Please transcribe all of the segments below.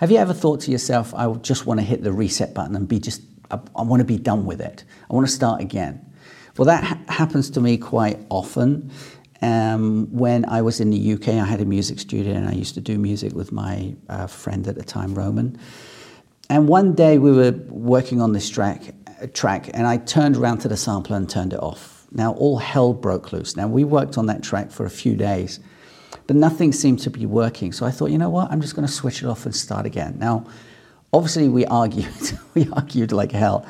Have you ever thought to yourself, I just want to hit the reset button and be just, I, I want to be done with it. I want to start again. Well, that ha- happens to me quite often. Um, when I was in the UK, I had a music studio and I used to do music with my uh, friend at the time, Roman. And one day we were working on this track, track, and I turned around to the sampler and turned it off. Now all hell broke loose. Now we worked on that track for a few days, but nothing seemed to be working. So I thought, you know what? I'm just going to switch it off and start again. Now, obviously, we argued. we argued like hell.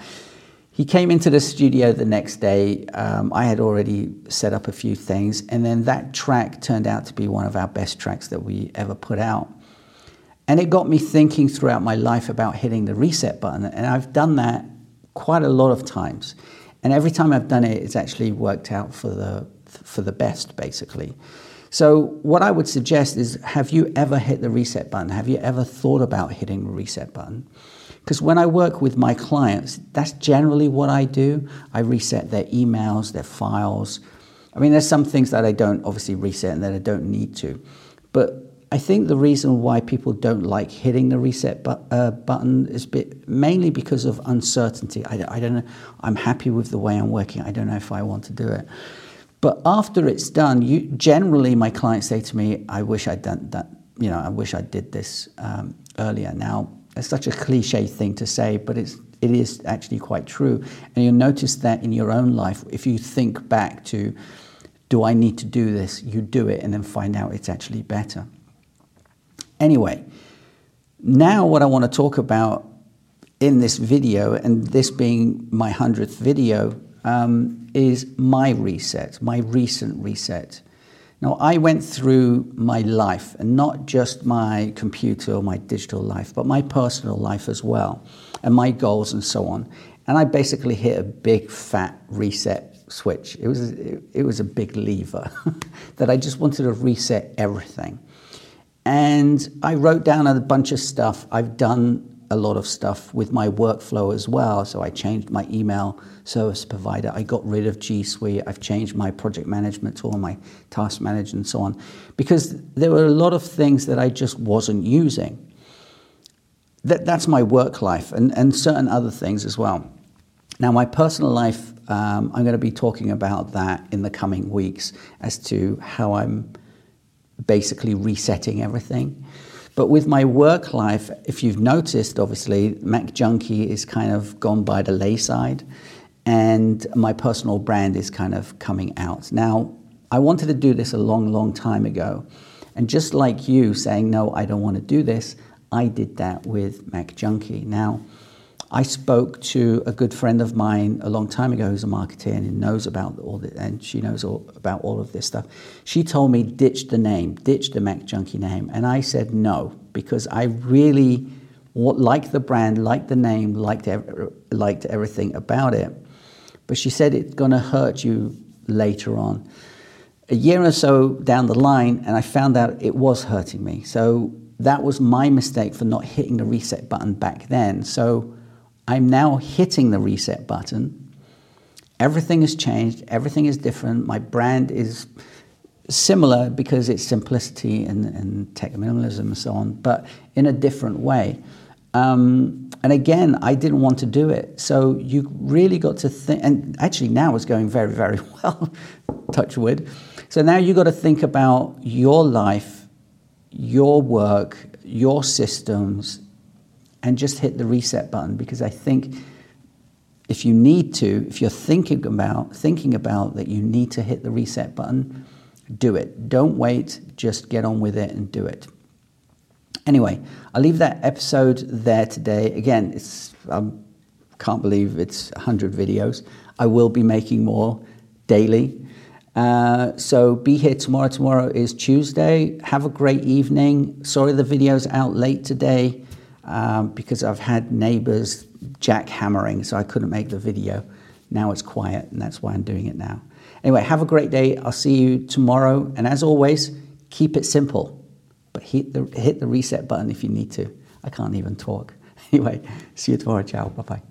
He came into the studio the next day. Um, I had already set up a few things, and then that track turned out to be one of our best tracks that we ever put out. And it got me thinking throughout my life about hitting the reset button. And I've done that quite a lot of times. And every time I've done it, it's actually worked out for the, for the best, basically. So, what I would suggest is have you ever hit the reset button? Have you ever thought about hitting the reset button? Because when I work with my clients, that's generally what I do. I reset their emails, their files. I mean, there's some things that I don't obviously reset and that I don't need to. But I think the reason why people don't like hitting the reset bu- uh, button is bit, mainly because of uncertainty. I, I, don't know. I'm happy with the way I'm working. I don't know if I want to do it. But after it's done, you generally my clients say to me, "I wish I'd done that. You know, I wish I did this um, earlier." Now, it's such a cliche thing to say, but it's it is actually quite true. And you'll notice that in your own life, if you think back to, "Do I need to do this?" You do it, and then find out it's actually better. Anyway, now what I want to talk about in this video, and this being my 100th video, um, is my reset, my recent reset. Now, I went through my life, and not just my computer or my digital life, but my personal life as well, and my goals and so on. And I basically hit a big fat reset switch. It was, it was a big lever that I just wanted to reset everything. And I wrote down a bunch of stuff. I've done a lot of stuff with my workflow as well. So I changed my email service provider. I got rid of G Suite. I've changed my project management tool, my task manager, and so on, because there were a lot of things that I just wasn't using. That, that's my work life and, and certain other things as well. Now, my personal life, um, I'm going to be talking about that in the coming weeks as to how I'm basically resetting everything. But with my work life, if you've noticed, obviously, Mac Junkie is kind of gone by the layside, and my personal brand is kind of coming out. Now, I wanted to do this a long, long time ago. And just like you saying, no, I don't want to do this, I did that with Mac Junkie. Now, I spoke to a good friend of mine a long time ago who's a marketer and knows about all this, and she knows all about all of this stuff. She told me ditch the name, ditch the Mac Junkie name, and I said no because I really liked the brand, liked the name, liked liked everything about it. But she said it's going to hurt you later on. A year or so down the line, and I found out it was hurting me. So that was my mistake for not hitting the reset button back then. So I'm now hitting the reset button. Everything has changed, everything is different. My brand is similar because it's simplicity and, and tech minimalism and so on, but in a different way. Um, and again, I didn't want to do it. So you really got to think, and actually now it's going very, very well, touch wood. So now you got to think about your life, your work, your systems, and just hit the reset button because I think if you need to, if you're thinking about thinking about that you need to hit the reset button, do it. Don't wait, just get on with it and do it. Anyway, I'll leave that episode there today. Again, it's I can't believe it's 100 videos. I will be making more daily. Uh, so be here tomorrow. Tomorrow is Tuesday. Have a great evening. Sorry the video's out late today um, because I've had neighbors jackhammering, so I couldn't make the video. Now it's quiet, and that's why I'm doing it now. Anyway, have a great day. I'll see you tomorrow. And as always, keep it simple, but hit the, hit the reset button if you need to. I can't even talk. Anyway, see you tomorrow. Ciao. Bye bye.